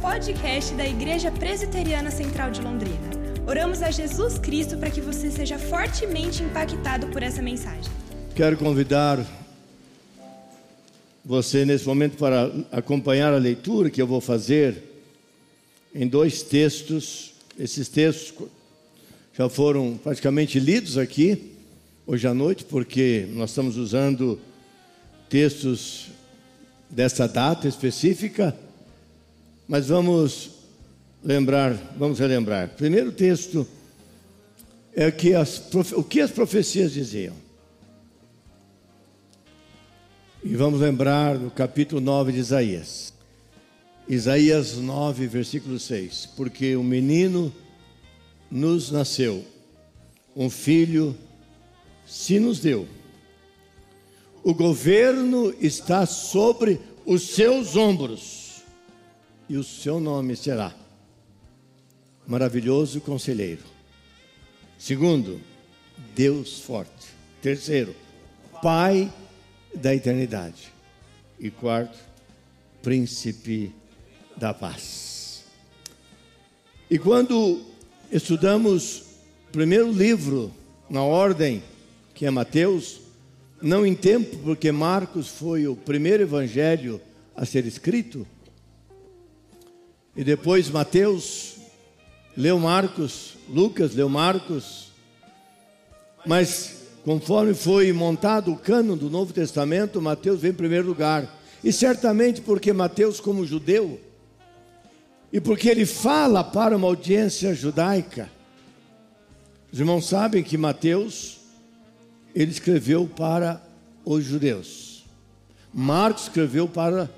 podcast da Igreja Presbiteriana Central de Londrina. Oramos a Jesus Cristo para que você seja fortemente impactado por essa mensagem. Quero convidar você nesse momento para acompanhar a leitura que eu vou fazer em dois textos. Esses textos já foram praticamente lidos aqui hoje à noite, porque nós estamos usando textos dessa data específica, mas vamos lembrar, vamos relembrar. Primeiro texto é que as, o que as profecias diziam. E vamos lembrar do capítulo 9 de Isaías. Isaías 9, versículo 6. Porque o menino nos nasceu, um filho se nos deu o governo está sobre os seus ombros e o seu nome será Maravilhoso Conselheiro. Segundo, Deus Forte. Terceiro, Pai da Eternidade. E quarto, Príncipe da Paz. E quando estudamos o primeiro livro na ordem, que é Mateus, não em tempo, porque Marcos foi o primeiro evangelho a ser escrito, e depois Mateus leu Marcos, Lucas leu Marcos, mas conforme foi montado o cano do Novo Testamento, Mateus vem em primeiro lugar. E certamente porque Mateus, como judeu, e porque ele fala para uma audiência judaica, os irmãos sabem que Mateus ele escreveu para os judeus. Marcos escreveu para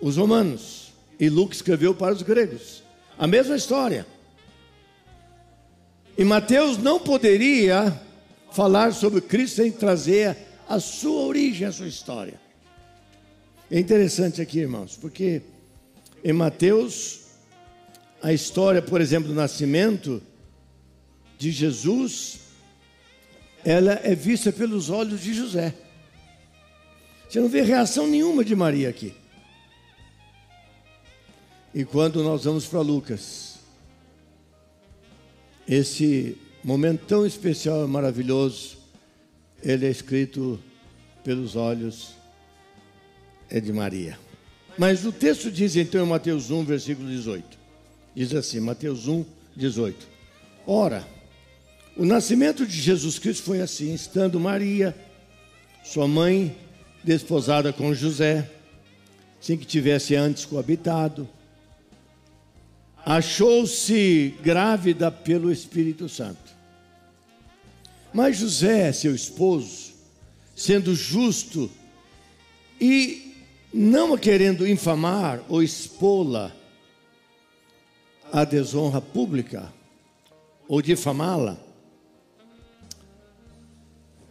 os romanos. E Lucas escreveu para os gregos. A mesma história. E Mateus não poderia falar sobre Cristo sem trazer a sua origem, a sua história. É interessante aqui, irmãos, porque em Mateus, a história, por exemplo, do nascimento de Jesus ela é vista pelos olhos de José. Você não vê reação nenhuma de Maria aqui. E quando nós vamos para Lucas, esse momento tão especial e maravilhoso, ele é escrito pelos olhos é de Maria. Mas o texto diz então em Mateus 1, versículo 18. Diz assim, Mateus 1, 18. Ora, o nascimento de Jesus Cristo foi assim: estando Maria, sua mãe, desposada com José, sem que tivesse antes coabitado, achou-se grávida pelo Espírito Santo. Mas José, seu esposo, sendo justo e não querendo infamar ou expô-la à desonra pública ou difamá-la,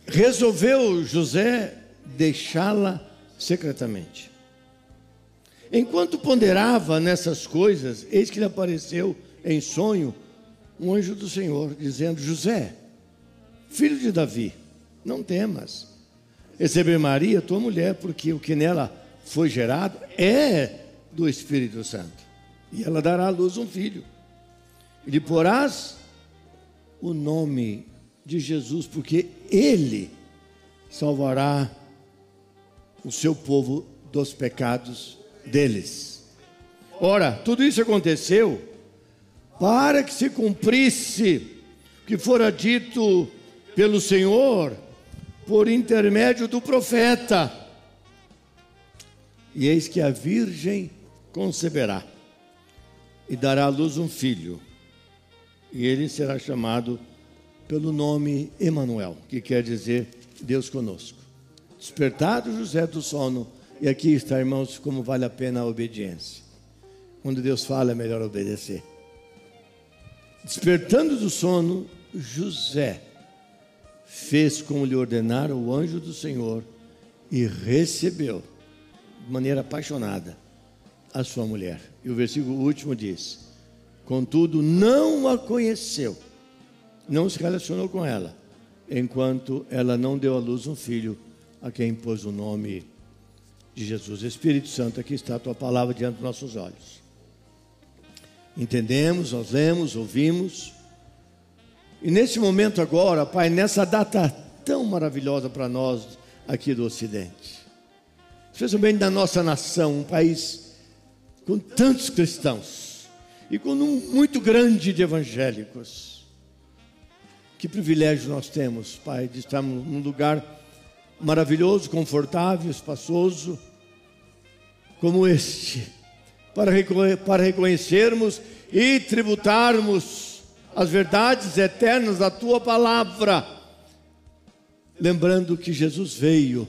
resolveu José deixá-la secretamente. Enquanto ponderava nessas coisas, eis que lhe apareceu em sonho um anjo do Senhor, dizendo: José, filho de Davi, não temas receber Maria, tua mulher, porque o que nela foi gerado é do Espírito Santo. E ela dará à luz um filho. E lhe porás o nome de Jesus, porque Ele salvará o seu povo dos pecados deles. Ora, tudo isso aconteceu para que se cumprisse o que fora dito pelo Senhor por intermédio do profeta. E eis que a virgem conceberá e dará à luz um filho, e ele será chamado pelo nome Emanuel, que quer dizer Deus conosco. Despertado José do sono, e aqui está, irmãos, como vale a pena a obediência. Quando Deus fala, é melhor obedecer. Despertando do sono, José fez como lhe ordenara o anjo do Senhor e recebeu, de maneira apaixonada, a sua mulher. E o versículo último diz: Contudo, não a conheceu não se relacionou com ela, enquanto ela não deu à luz um filho a quem pôs o nome de Jesus. Espírito Santo, aqui está a tua palavra diante dos nossos olhos. entendemos, nós lemos, ouvimos. E nesse momento agora, Pai, nessa data tão maravilhosa para nós aqui do Ocidente, especialmente da nossa nação, um país com tantos cristãos e com um muito grande de evangélicos. Que privilégio nós temos, Pai, de estarmos num lugar maravilhoso, confortável, espaçoso, como este, para, para reconhecermos e tributarmos as verdades eternas da tua palavra, lembrando que Jesus veio,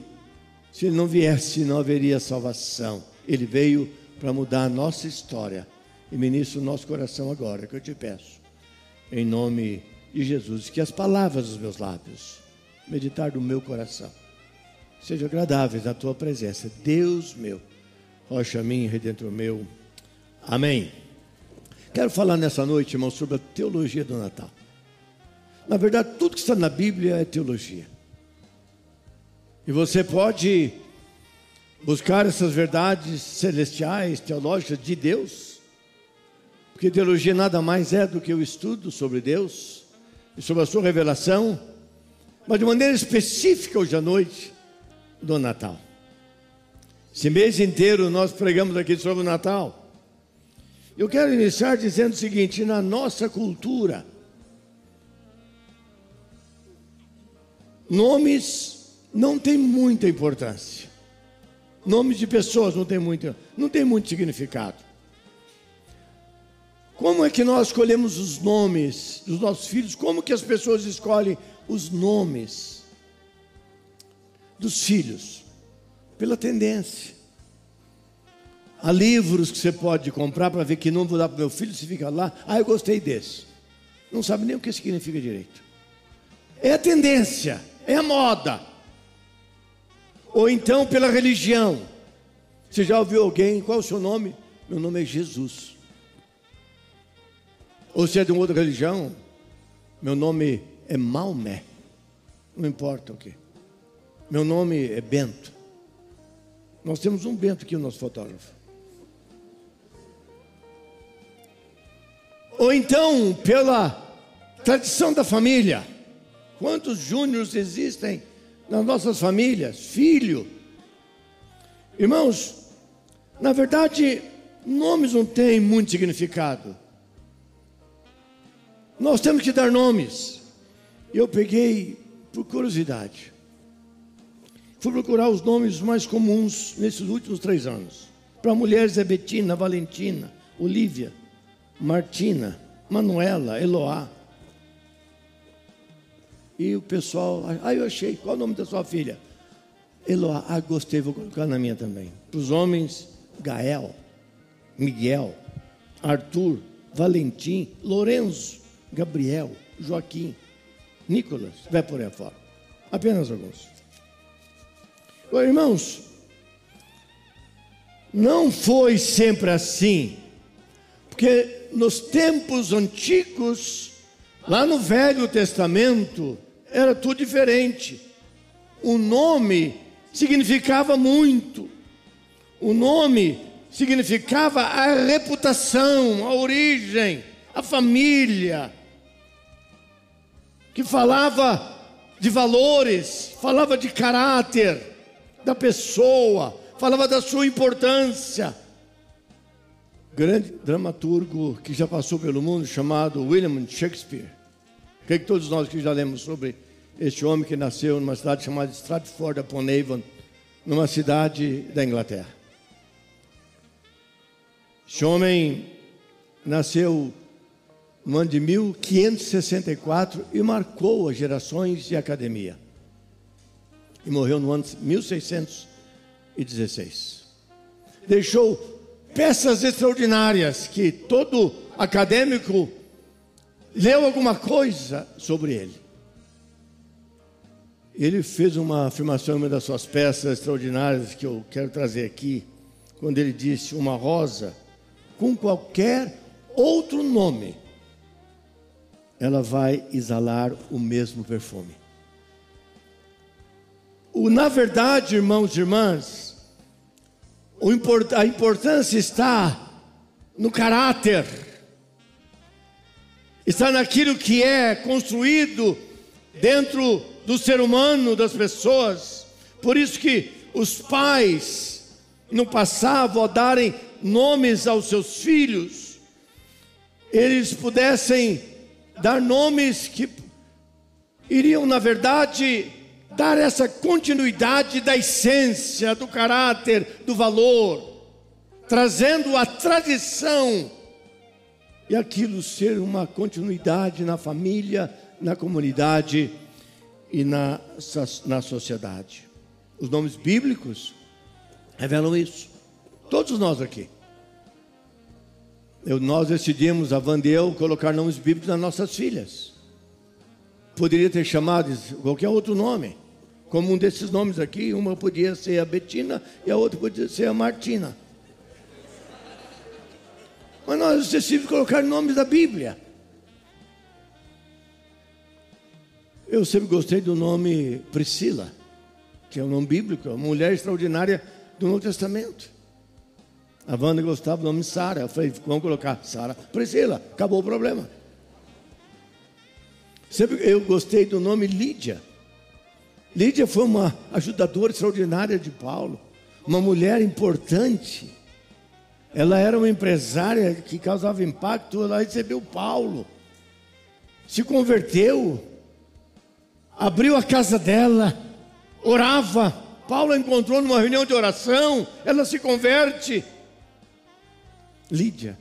se ele não viesse, não haveria salvação, ele veio para mudar a nossa história. E ministro o nosso coração agora, que eu te peço, em nome de Jesus, que as palavras dos meus lábios, meditar do meu coração, sejam agradáveis na tua presença. Deus meu, rocha minha, redentor meu. Amém. Quero falar nessa noite, irmão, sobre a teologia do Natal. Na verdade, tudo que está na Bíblia é teologia. E você pode buscar essas verdades celestiais, teológicas de Deus, porque teologia nada mais é do que o estudo sobre Deus e sobre a sua revelação, mas de maneira específica hoje à noite do Natal. Esse mês inteiro nós pregamos aqui sobre o Natal. Eu quero iniciar dizendo o seguinte: na nossa cultura, nomes não têm muita importância. Nomes de pessoas não têm muito, não tem muito significado. Como é que nós escolhemos os nomes dos nossos filhos? Como que as pessoas escolhem os nomes dos filhos? Pela tendência. Há livros que você pode comprar para ver que não vou dar para meu filho, você fica lá, ah, eu gostei desse. Não sabe nem o que significa direito. É a tendência, é a moda. Ou então pela religião. Você já ouviu alguém, qual é o seu nome? Meu nome é Jesus. Ou se é de uma outra religião, meu nome é Maomé. Não importa o que. Meu nome é Bento. Nós temos um Bento aqui, o nosso fotógrafo. ou então pela tradição da família. Quantos júniores existem nas nossas famílias? Filho. Irmãos, na verdade, nomes não têm muito significado. Nós temos que dar nomes. Eu peguei por curiosidade. Fui procurar os nomes mais comuns nesses últimos três anos. Para mulheres é Betina, Valentina, Olívia. Martina, Manuela, Eloá. E o pessoal, ah, eu achei, qual o nome da sua filha? Eloá, ah, gostei, vou colocar na minha também. Para os homens, Gael, Miguel, Arthur, Valentim, Lorenzo, Gabriel, Joaquim, Nicolas, vai por aí fora. Apenas alguns. Irmãos, não foi sempre assim, porque nos tempos antigos, lá no Velho Testamento, era tudo diferente. O nome significava muito. O nome significava a reputação, a origem, a família. Que falava de valores, falava de caráter da pessoa, falava da sua importância grande dramaturgo que já passou pelo mundo, chamado William Shakespeare. Creio que todos nós que já lemos sobre este homem que nasceu numa cidade chamada Stratford upon Avon, numa cidade da Inglaterra. Este homem nasceu no ano de 1564 e marcou as gerações de academia. E morreu no ano de 1616. Deixou peças extraordinárias que todo acadêmico leu alguma coisa sobre ele. Ele fez uma afirmação em uma das suas peças extraordinárias que eu quero trazer aqui, quando ele disse: Uma rosa com qualquer outro nome, ela vai exalar o mesmo perfume. O, na verdade, irmãos e irmãs, a importância está no caráter, está naquilo que é construído dentro do ser humano, das pessoas. Por isso que os pais no passado, ao darem nomes aos seus filhos, eles pudessem dar nomes que iriam, na verdade, dar essa continuidade da essência, do caráter, do valor, trazendo a tradição e aquilo ser uma continuidade na família, na comunidade e na, na sociedade. Os nomes bíblicos revelam isso. Todos nós aqui. Eu, nós decidimos, a Vandeu, colocar nomes bíblicos nas nossas filhas. Poderia ter chamado qualquer outro nome. Como um desses nomes aqui, uma podia ser a Betina e a outra podia ser a Martina. Mas nós decidimos colocar nomes da Bíblia. Eu sempre gostei do nome Priscila, que é um nome bíblico, uma mulher extraordinária do Novo Testamento. A Wanda gostava do nome Sara. Eu falei, vamos colocar Sara Priscila, acabou o problema. Sempre eu gostei do nome Lídia. Lídia foi uma ajudadora extraordinária de Paulo, uma mulher importante. Ela era uma empresária que causava impacto, ela recebeu Paulo, se converteu, abriu a casa dela, orava. Paulo encontrou numa reunião de oração, ela se converte. Lídia.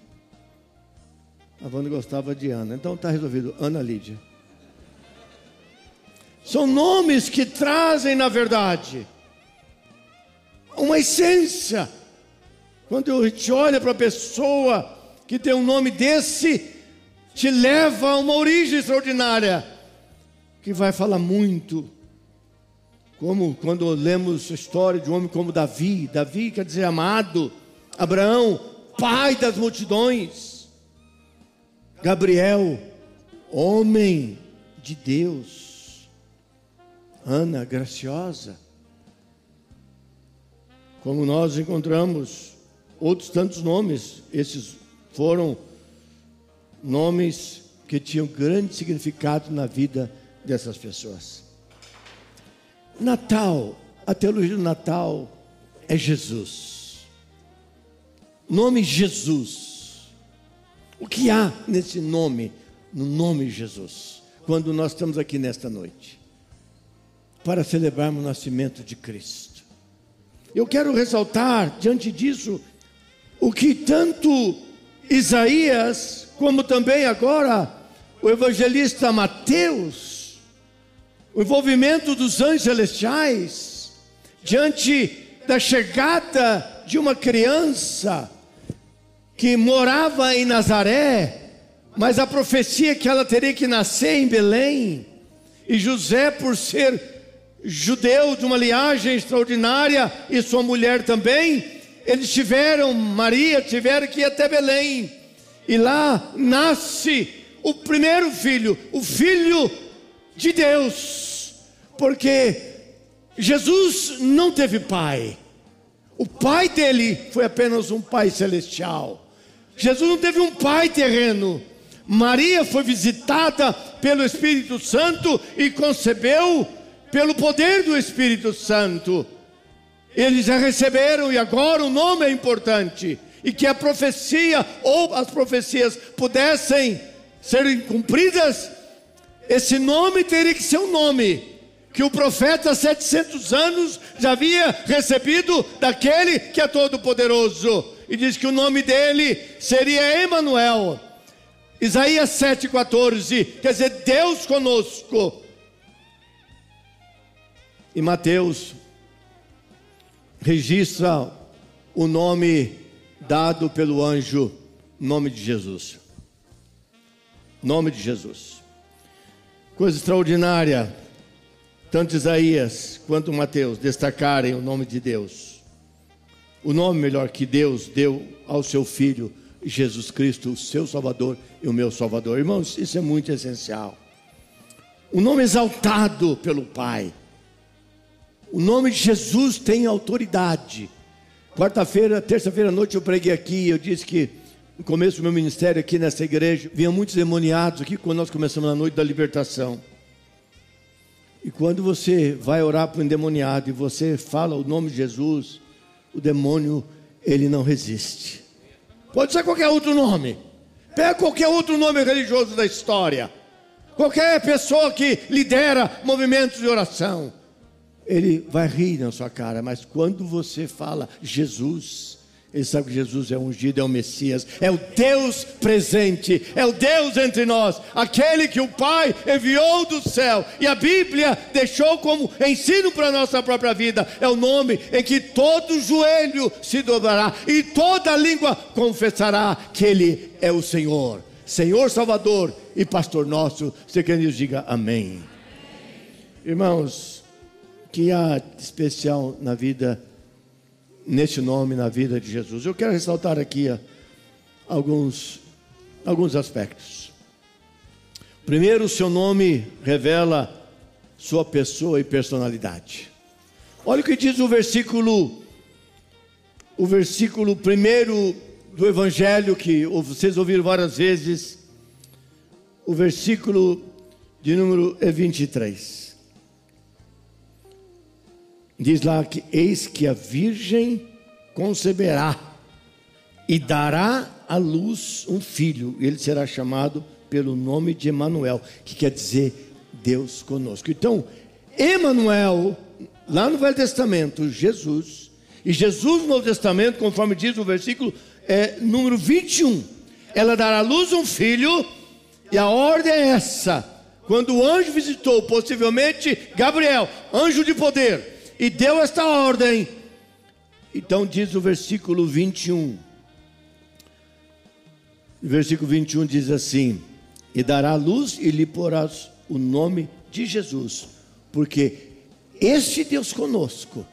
A Wanda gostava de Ana, então está resolvido, Ana Lídia. São nomes que trazem, na verdade, uma essência. Quando a gente olha para a pessoa que tem um nome desse, te leva a uma origem extraordinária, que vai falar muito. Como quando lemos a história de um homem como Davi, Davi quer dizer amado, Abraão, pai das multidões, Gabriel, homem de Deus. Ana graciosa. Como nós encontramos outros tantos nomes, esses foram nomes que tinham grande significado na vida dessas pessoas. Natal, a teologia do Natal é Jesus. Nome Jesus. O que há nesse nome, no nome Jesus, quando nós estamos aqui nesta noite? Para celebrarmos o nascimento de Cristo. Eu quero ressaltar, diante disso, o que tanto Isaías, como também agora o evangelista Mateus, o envolvimento dos anjos celestiais, diante da chegada de uma criança que morava em Nazaré, mas a profecia que ela teria que nascer em Belém, e José, por ser judeu de uma linhagem extraordinária e sua mulher também, eles tiveram, Maria, tiveram que ir até Belém, e lá nasce o primeiro filho, o filho de Deus, porque Jesus não teve pai, o pai dele foi apenas um pai celestial. Jesus não teve um pai terreno. Maria foi visitada pelo Espírito Santo e concebeu pelo poder do Espírito Santo. Eles já receberam e agora o nome é importante. E que a profecia ou as profecias pudessem serem cumpridas, esse nome teria que ser um nome que o profeta há 700 anos já havia recebido daquele que é todo poderoso. E diz que o nome dele seria Emanuel. Isaías 7,14, quer dizer, Deus conosco. E Mateus registra o nome dado pelo anjo, nome de Jesus. Nome de Jesus. Coisa extraordinária, tanto Isaías quanto Mateus destacarem o nome de Deus. O nome melhor que Deus deu ao seu filho Jesus Cristo, o seu Salvador e o meu Salvador. Irmãos, isso é muito essencial. O nome exaltado pelo Pai o nome de Jesus tem autoridade. Quarta-feira, terça-feira à noite eu preguei aqui, eu disse que no começo do meu ministério aqui nessa igreja, vinha muitos demoniados aqui quando nós começamos a noite da libertação. E quando você vai orar para um endemoniado e você fala o nome de Jesus, o demônio, ele não resiste. Pode ser qualquer outro nome. Pega qualquer outro nome religioso da história. Qualquer pessoa que lidera movimentos de oração. Ele vai rir na sua cara, mas quando você fala Jesus, ele sabe que Jesus é ungido, é o Messias, é o Deus presente, é o Deus entre nós, aquele que o Pai enviou do céu e a Bíblia deixou como ensino para a nossa própria vida. É o nome em que todo joelho se dobrará e toda língua confessará que Ele é o Senhor, Senhor Salvador e Pastor nosso. Você quer Deus diga amém. Irmãos, que há especial na vida nesse nome na vida de Jesus. Eu quero ressaltar aqui alguns, alguns aspectos. Primeiro, o seu nome revela sua pessoa e personalidade. Olha o que diz o versículo, o versículo primeiro do Evangelho, que vocês ouviram várias vezes, o versículo de número 23. Diz lá que eis que a virgem conceberá e dará à luz um filho, ele será chamado pelo nome de Emanuel, que quer dizer Deus conosco. Então, Emanuel, lá no Velho Testamento, Jesus, e Jesus no Novo Testamento, conforme diz o versículo é, número 21, ela dará à luz um filho, e a ordem é essa: quando o anjo visitou, possivelmente Gabriel, anjo de poder, e deu esta ordem. Então diz o versículo 21. O versículo 21 diz assim: E dará luz e lhe porás o nome de Jesus, porque este Deus conosco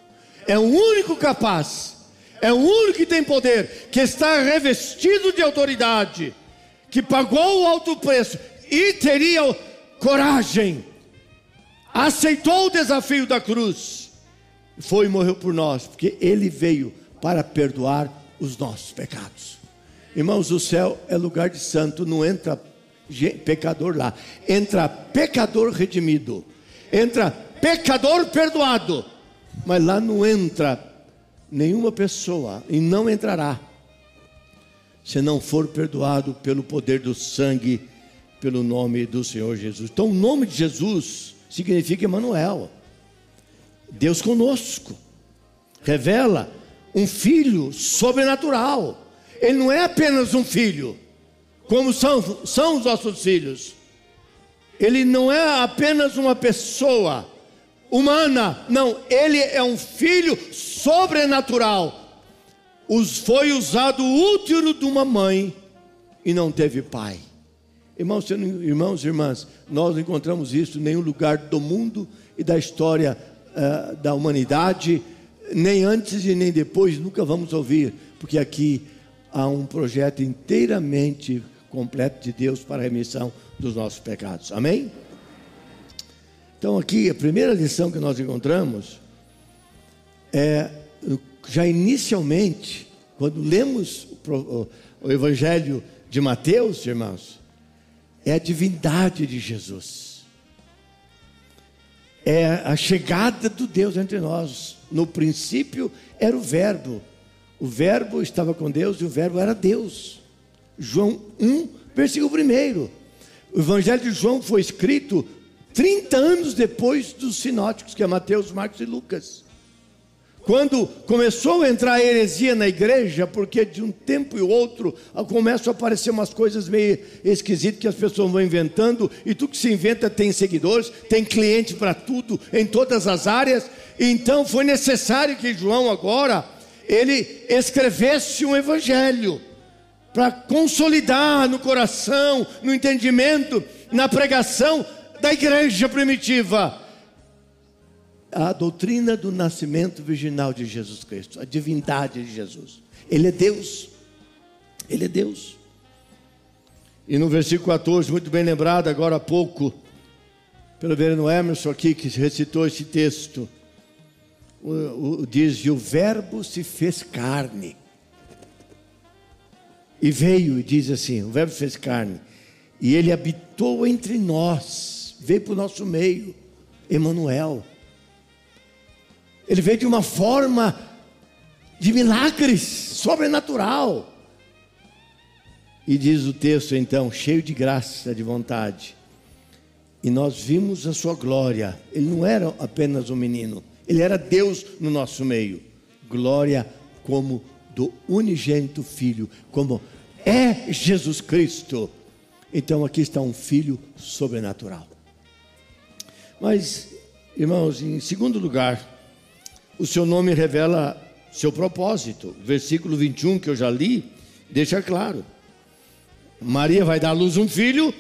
é o único capaz, é o único que tem poder, que está revestido de autoridade, que pagou o alto preço e teria coragem, aceitou o desafio da cruz foi e morreu por nós, porque ele veio para perdoar os nossos pecados. Irmãos, o céu é lugar de santo, não entra pecador lá, entra pecador redimido, entra pecador perdoado, mas lá não entra nenhuma pessoa e não entrará se não for perdoado pelo poder do sangue, pelo nome do Senhor Jesus. Então, o nome de Jesus significa Emmanuel. Deus conosco. Revela um filho sobrenatural. Ele não é apenas um filho, como são, são os nossos filhos. Ele não é apenas uma pessoa humana, não, ele é um filho sobrenatural. Os, foi usado o útero de uma mãe e não teve pai. Irmãos, irmãos e irmãs, nós encontramos isso em nenhum lugar do mundo e da história uh, da humanidade, nem antes e nem depois, nunca vamos ouvir, porque aqui há um projeto inteiramente completo de Deus para a remissão dos nossos pecados. Amém? Então, aqui, a primeira lição que nós encontramos é, já inicialmente, quando lemos o Evangelho de Mateus, irmãos, é a divindade de Jesus é a chegada do Deus entre nós. No princípio era o Verbo. O Verbo estava com Deus e o Verbo era Deus. João 1, versículo 1. O Evangelho de João foi escrito 30 anos depois dos sinóticos, que é Mateus, Marcos e Lucas. Quando começou a entrar a heresia na igreja, porque de um tempo e outro começam a aparecer umas coisas meio esquisitas que as pessoas vão inventando, e tudo que se inventa tem seguidores, tem cliente para tudo, em todas as áreas. Então foi necessário que João agora ele escrevesse um evangelho para consolidar no coração, no entendimento, na pregação da igreja primitiva a doutrina do nascimento virginal de Jesus Cristo, a divindade de Jesus. Ele é Deus. Ele é Deus. E no versículo 14, muito bem lembrado agora há pouco, pelo Verano Emerson aqui, que recitou esse texto, o, o, diz: E o Verbo se fez carne E veio, e diz assim: o Verbo fez carne, e ele habitou entre nós, veio para o nosso meio, Emanuel. Ele veio de uma forma de milagres, sobrenatural. E diz o texto então, cheio de graça, de vontade. E nós vimos a sua glória. Ele não era apenas um menino, ele era Deus no nosso meio. Glória como do unigênito filho, como é Jesus Cristo. Então aqui está um filho sobrenatural. Mas, irmãos, em segundo lugar, o seu nome revela seu propósito. Versículo 21 que eu já li, deixa claro. Maria vai dar à luz um filho,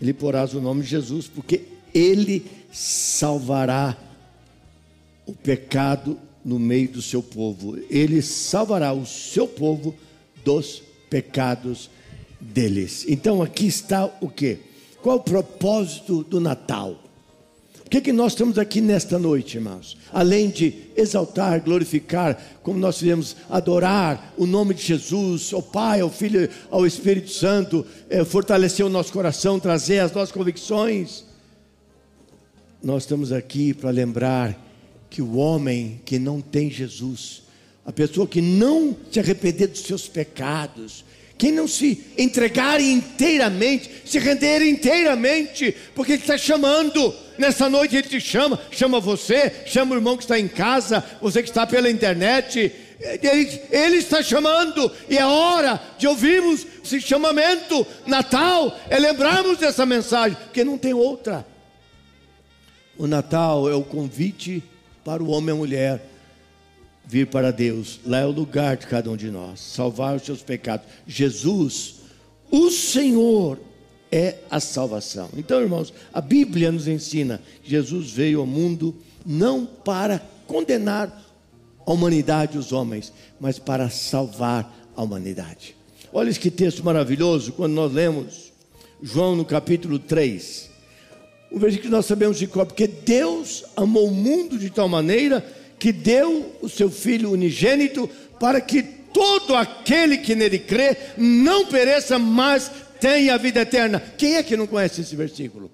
lhe porás o nome de Jesus, porque ele salvará o pecado no meio do seu povo. Ele salvará o seu povo dos pecados deles. Então aqui está o que? Qual o propósito do Natal? Que, que nós estamos aqui nesta noite, irmãos? Além de exaltar, glorificar, como nós fizemos, adorar o nome de Jesus, ao Pai, ao Filho, ao Espírito Santo, é, fortalecer o nosso coração, trazer as nossas convicções. Nós estamos aqui para lembrar que o homem que não tem Jesus, a pessoa que não se arrepender dos seus pecados, quem não se entregar inteiramente, se render inteiramente, porque Ele está chamando, nessa noite Ele te chama, chama você, chama o irmão que está em casa, você que está pela internet, Ele, ele está chamando, e é hora de ouvirmos esse chamamento. Natal é lembrarmos dessa mensagem, porque não tem outra. O Natal é o convite para o homem e a mulher vir para Deus. Lá é o lugar de cada um de nós, salvar os seus pecados. Jesus, o Senhor, é a salvação. Então, irmãos, a Bíblia nos ensina que Jesus veio ao mundo não para condenar a humanidade, os homens, mas para salvar a humanidade. Olha que texto maravilhoso quando nós lemos João no capítulo 3. Um versículo que nós sabemos de cor, porque Deus amou o mundo de tal maneira que deu o seu Filho unigênito para que todo aquele que nele crê não pereça, mas tenha a vida eterna. Quem é que não conhece esse versículo?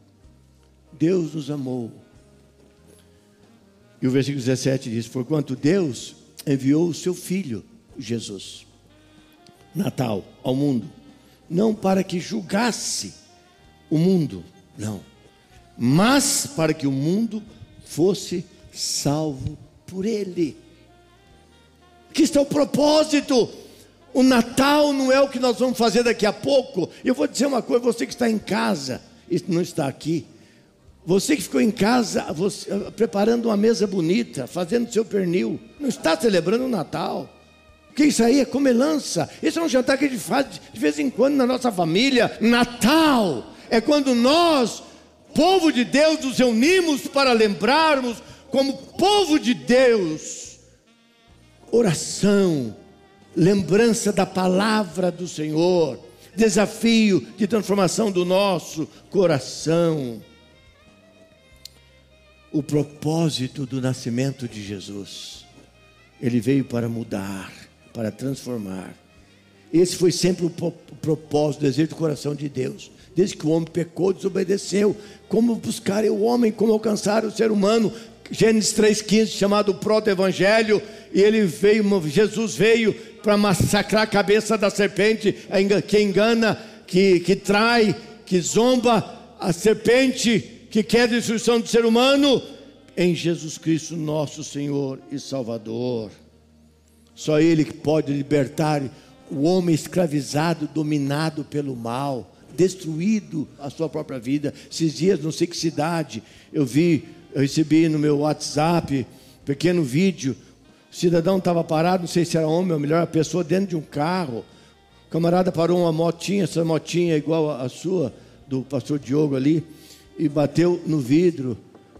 Deus nos amou. E o versículo 17 diz: Porquanto Deus enviou o seu Filho, Jesus, Natal, ao mundo, não para que julgasse o mundo, não, mas para que o mundo fosse salvo por Ele. Que está o propósito. O Natal não é o que nós vamos fazer daqui a pouco. Eu vou dizer uma coisa: você que está em casa, e não está aqui, você que ficou em casa você, preparando uma mesa bonita, fazendo seu pernil, não está celebrando o Natal. Porque isso aí é comelança. Isso é um jantar que a gente faz de vez em quando na nossa família. Natal é quando nós, povo de Deus, nos reunimos para lembrarmos como povo de Deus, oração, lembrança da palavra do Senhor, desafio de transformação do nosso coração. O propósito do nascimento de Jesus, ele veio para mudar, para transformar. Esse foi sempre o propósito, o desejo do coração de Deus. Desde que o homem pecou, desobedeceu. Como buscar o homem, como alcançar o ser humano, Gênesis 3,15, chamado proto-evangelho, e ele veio, Jesus veio para massacrar a cabeça da serpente, que engana, que, que trai, que zomba, a serpente que quer a destruição do ser humano, em Jesus Cristo, nosso Senhor e Salvador. Só Ele que pode libertar o homem escravizado, dominado pelo mal, destruído a sua própria vida. Esses dias, não sei que cidade, eu vi eu recebi no meu WhatsApp, pequeno vídeo. O cidadão estava parado, não sei se era homem ou melhor, a pessoa dentro de um carro. O camarada parou uma motinha, essa motinha é igual a sua, do pastor Diogo ali, e bateu no vidro.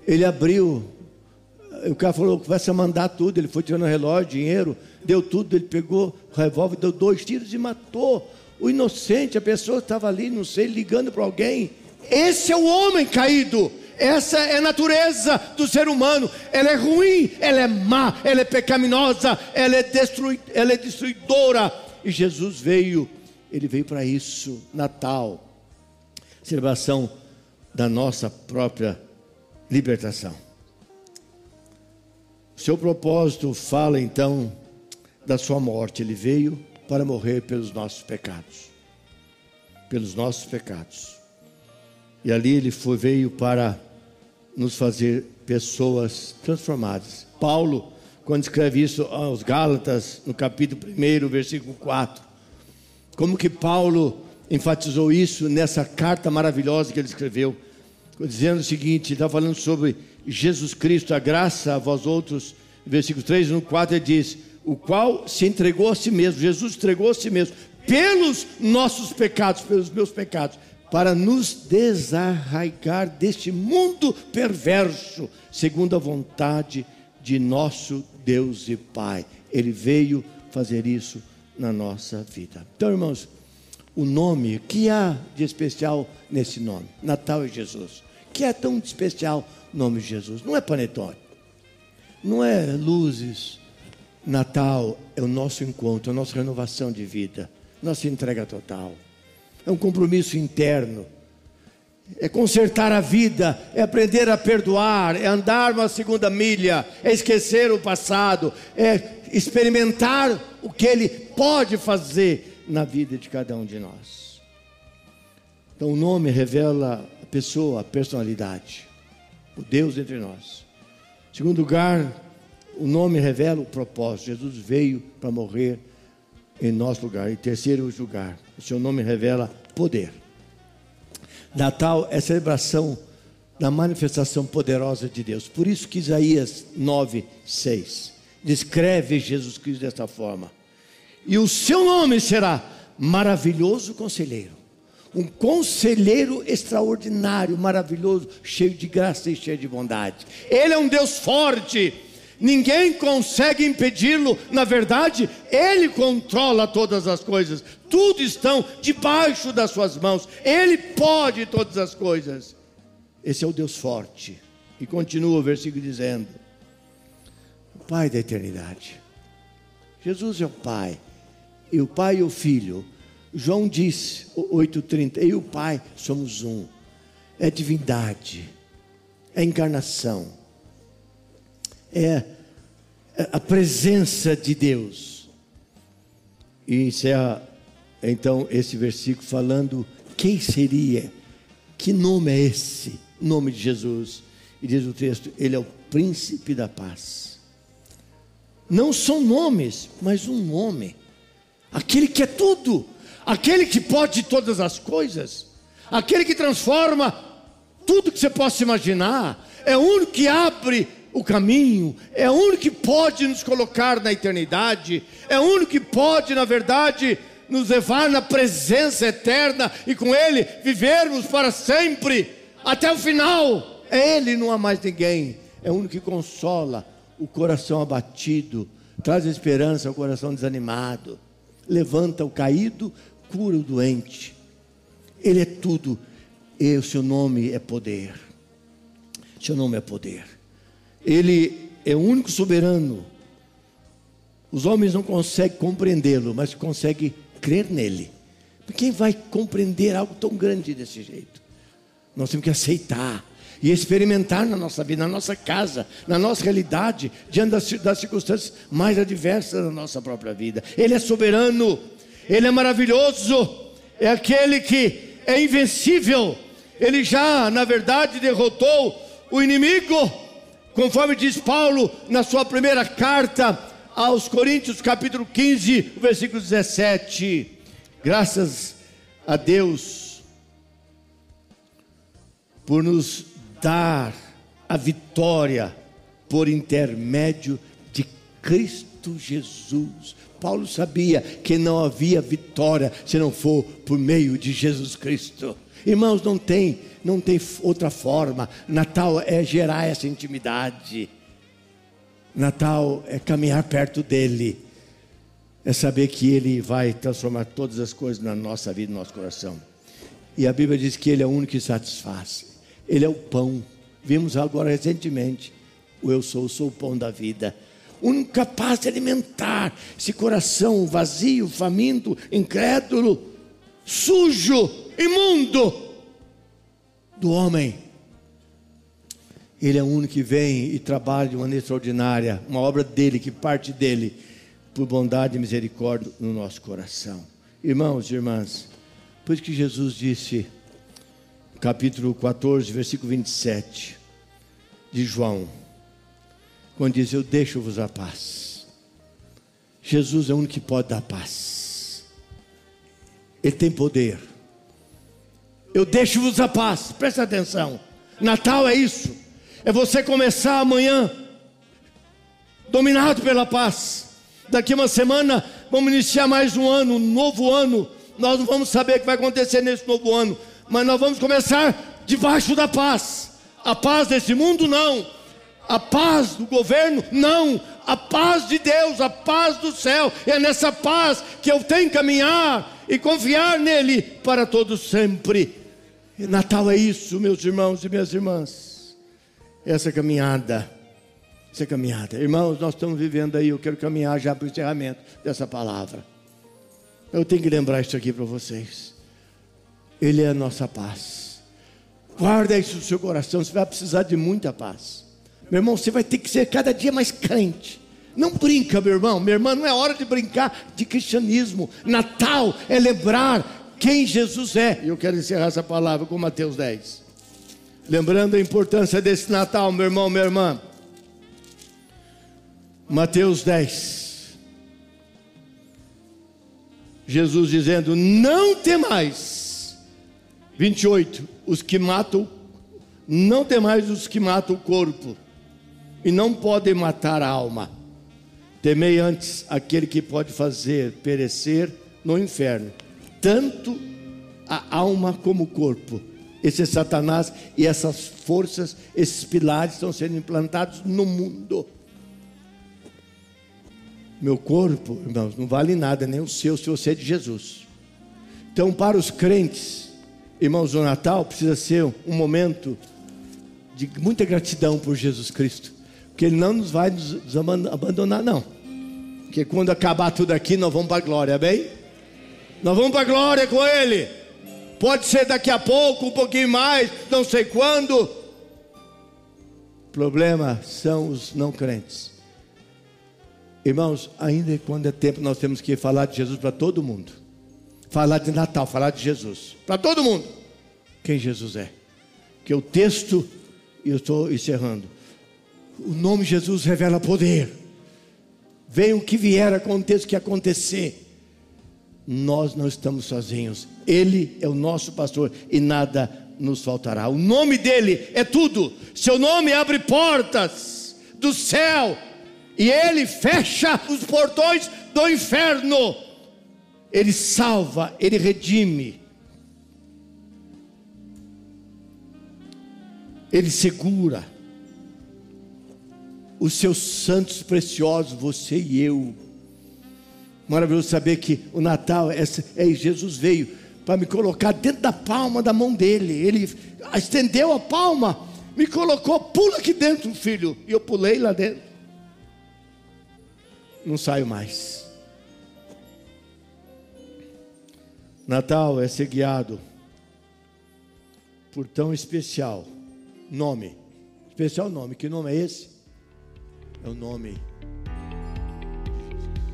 Ele abriu. O cara falou: vai se mandar tudo. Ele foi tirando relógio, dinheiro, deu tudo. Ele pegou o revólver, deu dois tiros e matou. O inocente, a pessoa estava ali, não sei, ligando para alguém. Esse é o homem caído. Essa é a natureza do ser humano. Ela é ruim, ela é má, ela é pecaminosa, ela é, destrui, ela é destruidora. e Jesus veio, ele veio para isso, Natal, celebração da nossa própria libertação. Seu propósito fala então da sua morte, ele veio para morrer pelos nossos pecados. Pelos nossos pecados. E ali ele foi, veio para nos fazer pessoas transformadas. Paulo, quando escreve isso aos Gálatas, no capítulo 1, versículo 4, como que Paulo enfatizou isso nessa carta maravilhosa que ele escreveu, dizendo o seguinte: está falando sobre Jesus Cristo, a graça a vós outros, versículo 3, no 4 ele diz: o qual se entregou a si mesmo, Jesus entregou a si mesmo, pelos nossos pecados, pelos meus pecados, para nos desarraigar deste mundo perverso, segundo a vontade de nosso Deus e Pai. Ele veio fazer isso na nossa vida. Então, irmãos, o nome, o que há de especial nesse nome? Natal é Jesus. O que é tão especial o nome de Jesus? Não é panetone, não é luzes. Natal é o nosso encontro, a nossa renovação de vida, nossa entrega total é um compromisso interno. É consertar a vida, é aprender a perdoar, é andar uma segunda milha, é esquecer o passado, é experimentar o que Ele pode fazer na vida de cada um de nós. Então, o nome revela a pessoa, a personalidade, o Deus entre nós. Em segundo lugar, o nome revela o propósito. Jesus veio para morrer em nosso lugar. Em terceiro lugar, o seu nome revela poder. Natal é celebração da manifestação poderosa de Deus. Por isso que Isaías 9, 6 descreve Jesus Cristo desta forma. E o seu nome será maravilhoso conselheiro. Um conselheiro extraordinário, maravilhoso, cheio de graça e cheio de bondade. Ele é um Deus forte ninguém consegue impedi-lo, na verdade, ele controla todas as coisas, tudo estão debaixo das suas mãos, ele pode todas as coisas. Esse é o Deus forte. E continua o versículo dizendo: Pai da eternidade. Jesus é o Pai, e o Pai e o Filho. João disse, 8,30, eu e o Pai somos um. É divindade, é encarnação é a presença de Deus. E encerra então esse versículo falando quem seria, que nome é esse? Nome de Jesus. E diz o texto: Ele é o príncipe da paz. Não são nomes, mas um nome. Aquele que é tudo, aquele que pode todas as coisas, aquele que transforma tudo que você possa imaginar, é o único que abre o caminho, é o único que pode nos colocar na eternidade, é o único que pode, na verdade, nos levar na presença eterna e com Ele vivermos para sempre, até o final. É Ele, não há mais ninguém. É o único que consola o coração abatido, traz esperança ao coração desanimado, levanta o caído, cura o doente. Ele é tudo, e o seu nome é poder. Seu nome é poder. Ele é o único soberano. Os homens não conseguem compreendê-lo, mas conseguem crer nele. Quem vai compreender algo tão grande desse jeito? Nós temos que aceitar e experimentar na nossa vida, na nossa casa, na nossa realidade, diante das, das circunstâncias mais adversas da nossa própria vida. Ele é soberano, ele é maravilhoso, é aquele que é invencível. Ele já, na verdade, derrotou o inimigo Conforme diz Paulo na sua primeira carta aos Coríntios, capítulo 15, versículo 17. Graças a Deus por nos dar a vitória por intermédio de Cristo Jesus. Paulo sabia que não havia vitória se não for por meio de Jesus Cristo. Irmãos, não tem não tem outra forma. Natal é gerar essa intimidade. Natal é caminhar perto dele. É saber que ele vai transformar todas as coisas na nossa vida, no nosso coração. E a Bíblia diz que ele é o único que satisfaz. Ele é o pão. Vimos agora recentemente. O eu sou, sou o pão da vida. único capaz de alimentar esse coração vazio, faminto, incrédulo, sujo, imundo do homem. Ele é o único que vem e trabalha de maneira extraordinária, uma obra dele, que parte dele, por bondade e misericórdia no nosso coração. Irmãos e irmãs, por isso que Jesus disse, capítulo 14, versículo 27 de João, quando diz: Eu deixo-vos a paz. Jesus é o único que pode dar paz, Ele tem poder. Eu deixo-vos a paz, presta atenção. Natal é isso, é você começar amanhã dominado pela paz. Daqui uma semana vamos iniciar mais um ano, um novo ano. Nós não vamos saber o que vai acontecer nesse novo ano, mas nós vamos começar debaixo da paz. A paz desse mundo não, a paz do governo não, a paz de Deus, a paz do céu. É nessa paz que eu tenho que caminhar e confiar nele para todos sempre. E Natal é isso, meus irmãos e minhas irmãs. Essa caminhada essa caminhada. Irmãos, nós estamos vivendo aí, eu quero caminhar já para o encerramento dessa palavra. Eu tenho que lembrar isso aqui para vocês. Ele é a nossa paz. Guarda isso no seu coração, você vai precisar de muita paz. Meu irmão, você vai ter que ser cada dia mais crente. Não brinca, meu irmão. Minha irmã, não é hora de brincar de cristianismo. Natal é lembrar quem Jesus é. E eu quero encerrar essa palavra com Mateus 10. Lembrando a importância desse Natal, meu irmão, minha irmã. Mateus 10. Jesus dizendo: Não temais. 28. Os que matam, não temais os que matam o corpo, e não podem matar a alma. Temei antes aquele que pode fazer perecer no inferno, tanto a alma como o corpo. Esse é Satanás e essas forças, esses pilares estão sendo implantados no mundo. Meu corpo, irmãos, não vale nada, nem o seu, se você é de Jesus. Então, para os crentes, irmãos, o Natal precisa ser um momento de muita gratidão por Jesus Cristo, porque Ele não nos vai nos abandonar, não. Porque quando acabar tudo aqui, nós vamos para a glória, bem? Nós vamos para a glória com Ele. Pode ser daqui a pouco, um pouquinho mais, não sei quando. O problema são os não crentes. Irmãos, ainda quando é tempo, nós temos que falar de Jesus para todo mundo. Falar de Natal, falar de Jesus. Para todo mundo. Quem Jesus é. Que o texto, eu estou encerrando. O nome Jesus revela poder. Venha o que vier, aconteça o que acontecer. Nós não estamos sozinhos. Ele é o nosso pastor e nada nos faltará. O nome dele é tudo. Seu nome abre portas do céu e ele fecha os portões do inferno. Ele salva, ele redime. Ele segura os seus santos preciosos, você e eu. Maravilhoso saber que o Natal, é, é Jesus veio para me colocar dentro da palma da mão dele. Ele estendeu a palma, me colocou, pula aqui dentro, filho. E eu pulei lá dentro não saio mais. Natal é ser guiado por tão especial nome. Especial nome. Que nome é esse? É o nome.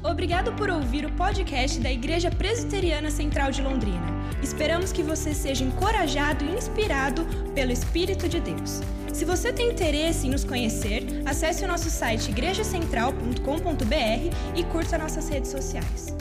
Obrigado por ouvir o podcast da Igreja Presbiteriana Central de Londrina. Esperamos que você seja encorajado e inspirado pelo Espírito de Deus. Se você tem interesse em nos conhecer, acesse o nosso site igrejacentral.com.br e curta nossas redes sociais.